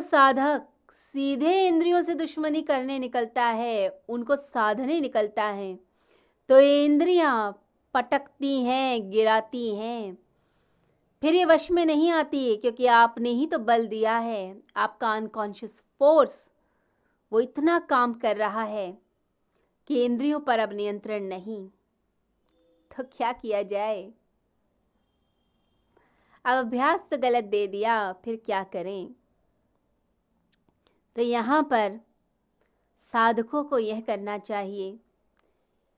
साधक सीधे इंद्रियों से दुश्मनी करने निकलता है, उनको साधने निकलता है। तो ये इंद्रियाँ पटकती हैं, गिराती हैं। फिर ये वश में नहीं आती है क्योंकि आपने ही तो बल दिया है। आपका अनकॉन्शियस फोर्स वो इतना काम कर रहा है कि इंद्रियों पर अब नियंत्रण नहीं। तो क्या किया जाए? अब अभ्यास तो गलत दे दिया, फिर क्या करें? तो यहाँ पर साधकों को यह करना चाहिए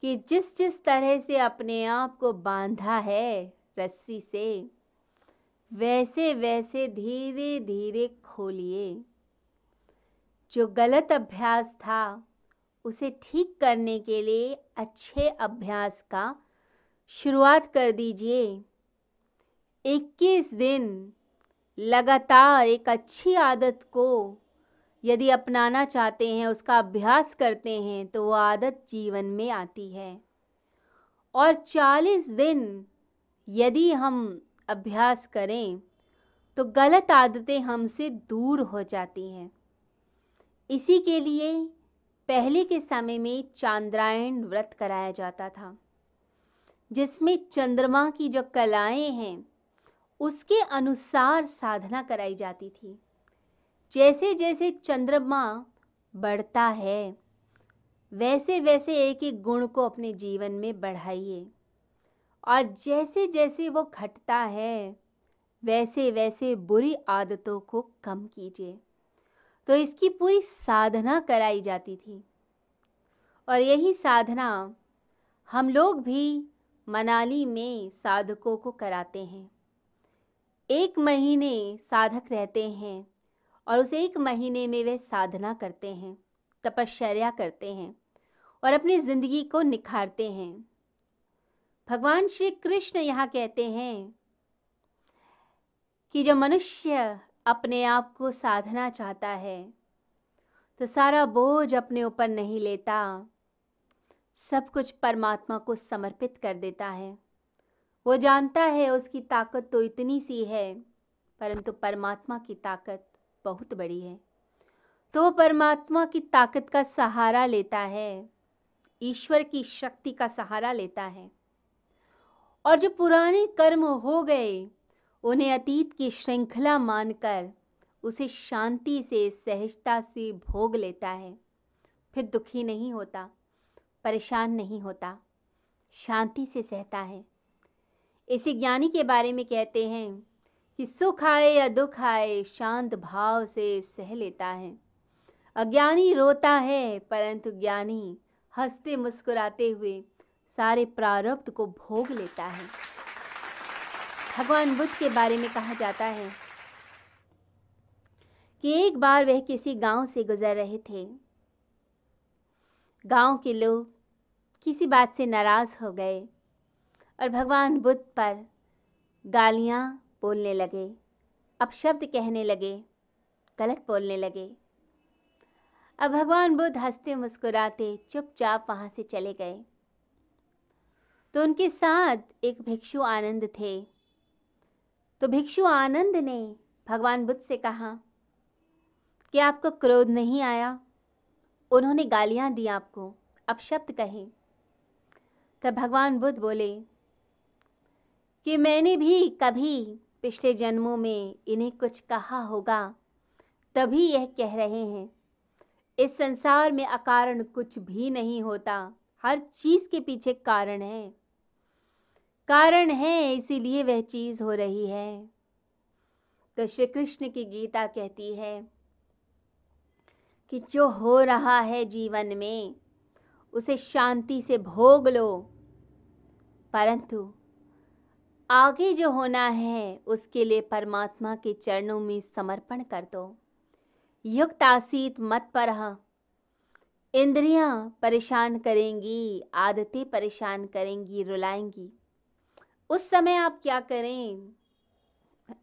कि जिस जिस तरह से अपने आप को बांधा है रस्सी से, वैसे वैसे धीरे धीरे खोलिए। जो गलत अभ्यास था, उसे ठीक करने के लिए अच्छे अभ्यास का शुरुआत कर दीजिए। 21 दिन लगातार एक अच्छी आदत को यदि अपनाना चाहते हैं, उसका अभ्यास करते हैं तो वो आदत जीवन में आती है। और 40 दिन यदि हम अभ्यास करें तो गलत आदतें हमसे दूर हो जाती हैं। इसी के लिए पहले के समय में चांद्रायण व्रत कराया जाता था, जिसमें चंद्रमा की जो कलाएँ हैं, उसके अनुसार साधना कराई जाती थी। जैसे जैसे चंद्रमा बढ़ता है वैसे वैसे एक एक गुण को अपने जीवन में बढ़ाइए। और जैसे जैसे वो घटता है वैसे वैसे बुरी आदतों को कम कीजिए। तो इसकी पूरी साधना कराई जाती थी। और यही साधना हम लोग भी मनाली में साधकों को कराते हैं। एक महीने साधक रहते हैं। और उस एक महीने में वे साधना करते हैं, तपश्चर्या करते हैं और अपनी ज़िंदगी को निखारते हैं। भगवान श्री कृष्ण यहाँ कहते हैं कि जो मनुष्य अपने आप को साधना चाहता है तो सारा बोझ अपने ऊपर नहीं लेता। सब कुछ परमात्मा को समर्पित कर देता है। वो जानता है उसकी ताकत तो इतनी सी है, परंतु परमात्मा की ताकत बहुत बड़ी है। तो वो परमात्मा की ताकत का सहारा लेता है, ईश्वर की शक्ति का सहारा लेता है। और जो पुराने कर्म हो गए, उन्हें अतीत की श्रृंखला मानकर उसे शांति से, सहजता से भोग लेता है। फिर दुखी नहीं होता, परेशान नहीं होता, शांति से सहता है। इसी ज्ञानी के बारे में कहते हैं कि सुख आए या दुख आए शांत भाव से सह लेता है। अज्ञानी रोता है, परंतु ज्ञानी हँसते मुस्कुराते हुए सारे प्रारब्ध को भोग लेता है। भगवान बुद्ध के बारे में कहा जाता है कि एक बार वह किसी गाँव से गुजर रहे थे। गाँव के लोग किसी बात से नाराज़ हो गए और भगवान बुद्ध पर गालियाँ बोलने लगे अपशब्द कहने लगे, गलत बोलने लगे। अब भगवान बुद्ध हँसते मुस्कुराते चुपचाप वहाँ से चले गए। तो उनके साथ एक भिक्षु आनंद थे। तो भिक्षु आनंद ने भगवान बुद्ध से कहा कि आपको क्रोध नहीं आया? उन्होंने गालियाँ दी आपको अपशब्द कहे। तब भगवान बुद्ध बोले, कि मैंने भी कभी पिछले जन्मों में इन्हें कुछ कहा होगा, तभी यह कह रहे हैं, इस संसार में अकारण कुछ भी नहीं होता, हर चीज़ के पीछे कारण है। कारण है, इसीलिए वह चीज़ हो रही है। तो श्री कृष्ण की गीता कहती है कि जो हो रहा है जीवन में, उसे शांति से भोग लो, परंतु आगे जो होना है, उसके लिए परमात्मा के चरणों में समर्पण कर दो। युक्त आसीत मत पर इंद्रियाँ परेशान करेंगी, आदतें परेशान करेंगी, रुलाएँगी। उस समय आप क्या करें?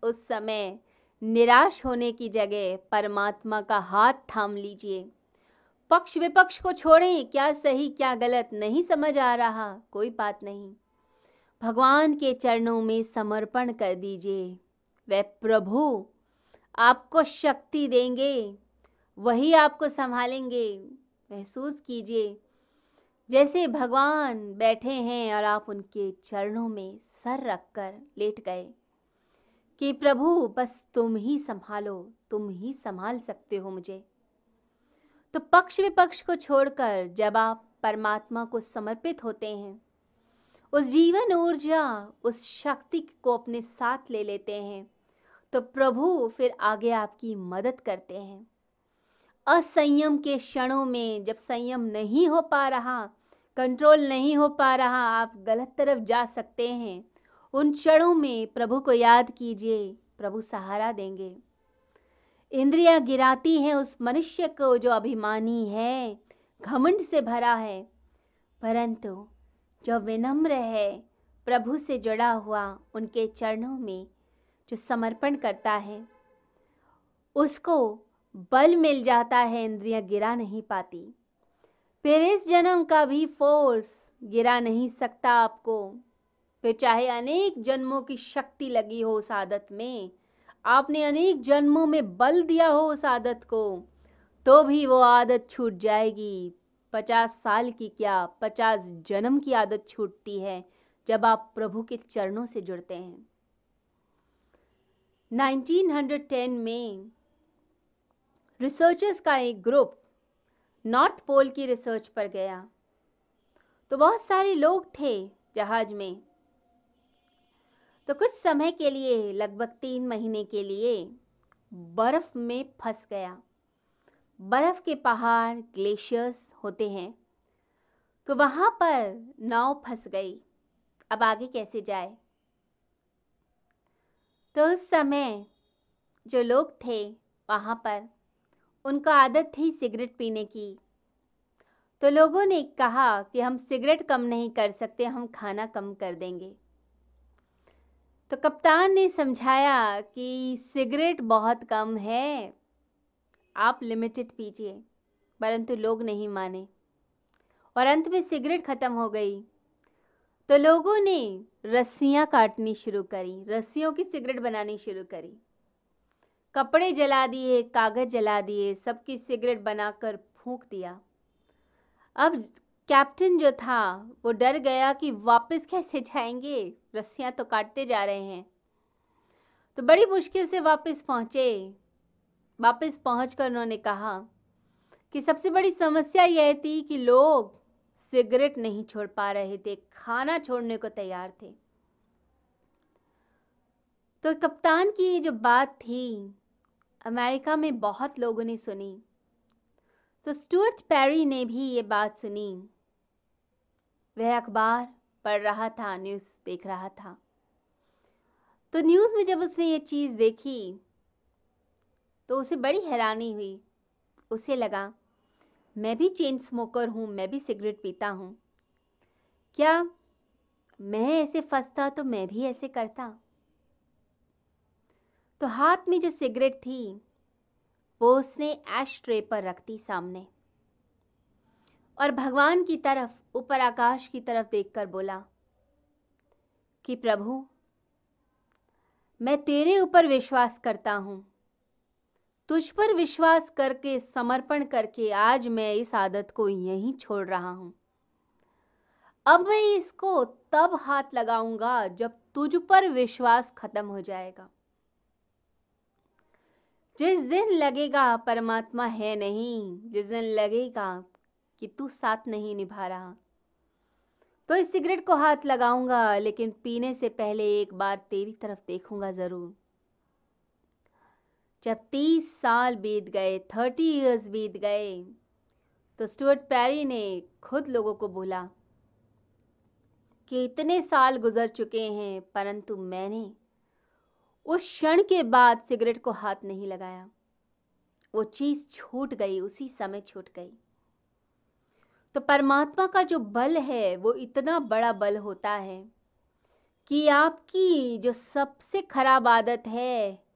उस समय निराश होने की जगह परमात्मा का हाथ थाम लीजिए। पक्ष विपक्ष को छोड़ें, क्या सही, क्या गलत, नहीं समझ आ रहा, कोई बात नहीं। भगवान के चरणों में समर्पण कर दीजिए। वह प्रभु आपको शक्ति देंगे, वही आपको संभालेंगे। महसूस कीजिए, जैसे भगवान बैठे हैं और आप उनके चरणों में सर रखकर लेट गए, कि प्रभु, बस तुम ही संभालो, तुम ही संभाल सकते हो मुझे। तो पक्ष विपक्ष को छोड़कर जब आप परमात्मा को समर्पित होते हैं उस जीवन ऊर्जा, उस शक्ति को अपने साथ ले लेते हैं। तो प्रभु फिर आगे आपकी मदद करते हैं। असंयम के क्षणों में जब संयम नहीं हो पा रहा, कंट्रोल नहीं हो पा रहा, आप गलत तरफ़ जा सकते हैं। उन क्षणों में प्रभु को याद कीजिए, प्रभु सहारा देंगे। इंद्रियाँ गिराती हैं उस मनुष्य को जो अभिमानी है, घमंड से भरा है। परंतु जो विनम्र है, प्रभु से जुड़ा हुआ उनके चरणों में जो समर्पण करता है, उसको बल मिल जाता है, इंद्रियाँ गिरा नहीं पाती। फिर इस जन्म का भी फोर्स गिरा नहीं सकता आपको। फिर चाहे अनेक जन्मों की शक्ति लगी हो उस आदत में, आपने अनेक जन्मों में बल दिया हो उस आदत को तो भी वो आदत छूट जाएगी। पचास साल की क्या पचास जन्म की आदत छूटती है जब आप प्रभु के चरणों से जुड़ते हैं। 1910 में रिसर्चर्स का एक ग्रुप नॉर्थ पोल की रिसर्च पर गया। तो बहुत सारे लोग थे जहाज़ में। तो कुछ समय के लिए, लगभग तीन महीने के लिए, बर्फ़ में फंस गया। बर्फ़ के पहाड़ ग्लेशियर्स होते हैं। तो वहाँ पर नाव फंस गई। अब आगे कैसे जाए? तो उस समय जो लोग थे वहाँ पर, उनका आदत थी सिगरेट पीने की। तो लोगों ने कहा कि हम सिगरेट कम नहीं कर सकते, हम खाना कम कर देंगे। तो कप्तान ने समझाया कि सिगरेट बहुत कम है। आप लिमिटेड पीजिए, परंतु लोग नहीं माने। और अंत में सिगरेट ख़त्म हो गई। तो लोगों ने रस्सियाँ काटनी शुरू करी, रस्सियों की सिगरेट बनानी शुरू करी। कपड़े जला दिए, कागज़ जला दिए, सबकी सिगरेट बनाकर फूंक दिया। अब कैप्टन जो था, वो डर गया कि वापस कैसे जाएँगे? रस्सियाँ तो काटते जा रहे हैं। तो बड़ी मुश्किल से वापस पहुँचे। वापस पहुँच उन्होंने कहा कि सबसे बड़ी समस्या यह थी कि लोग सिगरेट नहीं छोड़ पा रहे थे, खाना छोड़ने को तैयार थे। तो कप्तान की ये जो बात थी, अमेरिका में बहुत लोगों ने सुनी। तो स्टुअर्ट पैरी ने भी ये बात सुनी। वह अखबार पढ़ रहा था, न्यूज़ देख रहा था। तो न्यूज़ में जब उसने ये चीज़ देखी तो उसे बड़ी हैरानी हुई। उसे लगा, मैं भी चेन स्मोकर हूँ, मैं भी सिगरेट पीता हूँ। क्या मैं ऐसे फंसता तो मैं भी ऐसे करता? तो हाथ में जो सिगरेट थी, वो उसने ऐश ट्रे पर रख दी सामने। और भगवान की तरफ़, ऊपर आकाश की तरफ़ देखकर बोला, कि प्रभु, मैं तेरे ऊपर विश्वास करता हूँ। तुझ पर विश्वास करके, समर्पण करके आज मैं इस आदत को यहीं छोड़ रहा हूँ। अब मैं इसको तब हाथ लगाऊँगा जब तुझ पर विश्वास खत्म हो जाएगा। जिस दिन लगेगा परमात्मा है नहीं, जिस दिन लगेगा कि तू साथ नहीं निभा रहा तो इस सिगरेट को हाथ लगाऊँगा, लेकिन पीने से पहले एक बार तेरी तरफ़ देखूँगा ज़रूर। जब तीस साल बीत गए, थर्टी इयर्स बीत गए तो स्टुअर्ट पैरी ने खुद लोगों को बोला कि इतने साल गुजर चुके हैं, परंतु मैंने उस क्षण के बाद सिगरेट को हाथ नहीं लगाया। वो चीज़ छूट गई, उसी समय छूट गई। तो परमात्मा का जो बल है, वो इतना बड़ा बल होता है कि आपकी जो सबसे खराब आदत है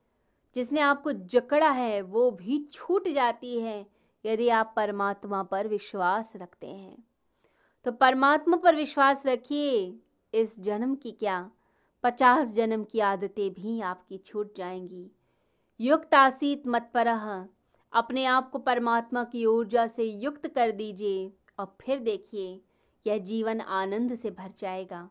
जिसने आपको जकड़ा है, वो भी छूट जाती है, यदि आप परमात्मा पर विश्वास रखते हैं। तो परमात्मा पर विश्वास रखिए, इस जन्म की क्या? पचास जन्म की आदतें भी आपकी छूट जाएँगी। युक्त आसीत मत पर अपने आप को परमात्मा की ऊर्जा से युक्त कर दीजिए, और फिर देखिए, यह जीवन आनंद से भर जाएगा।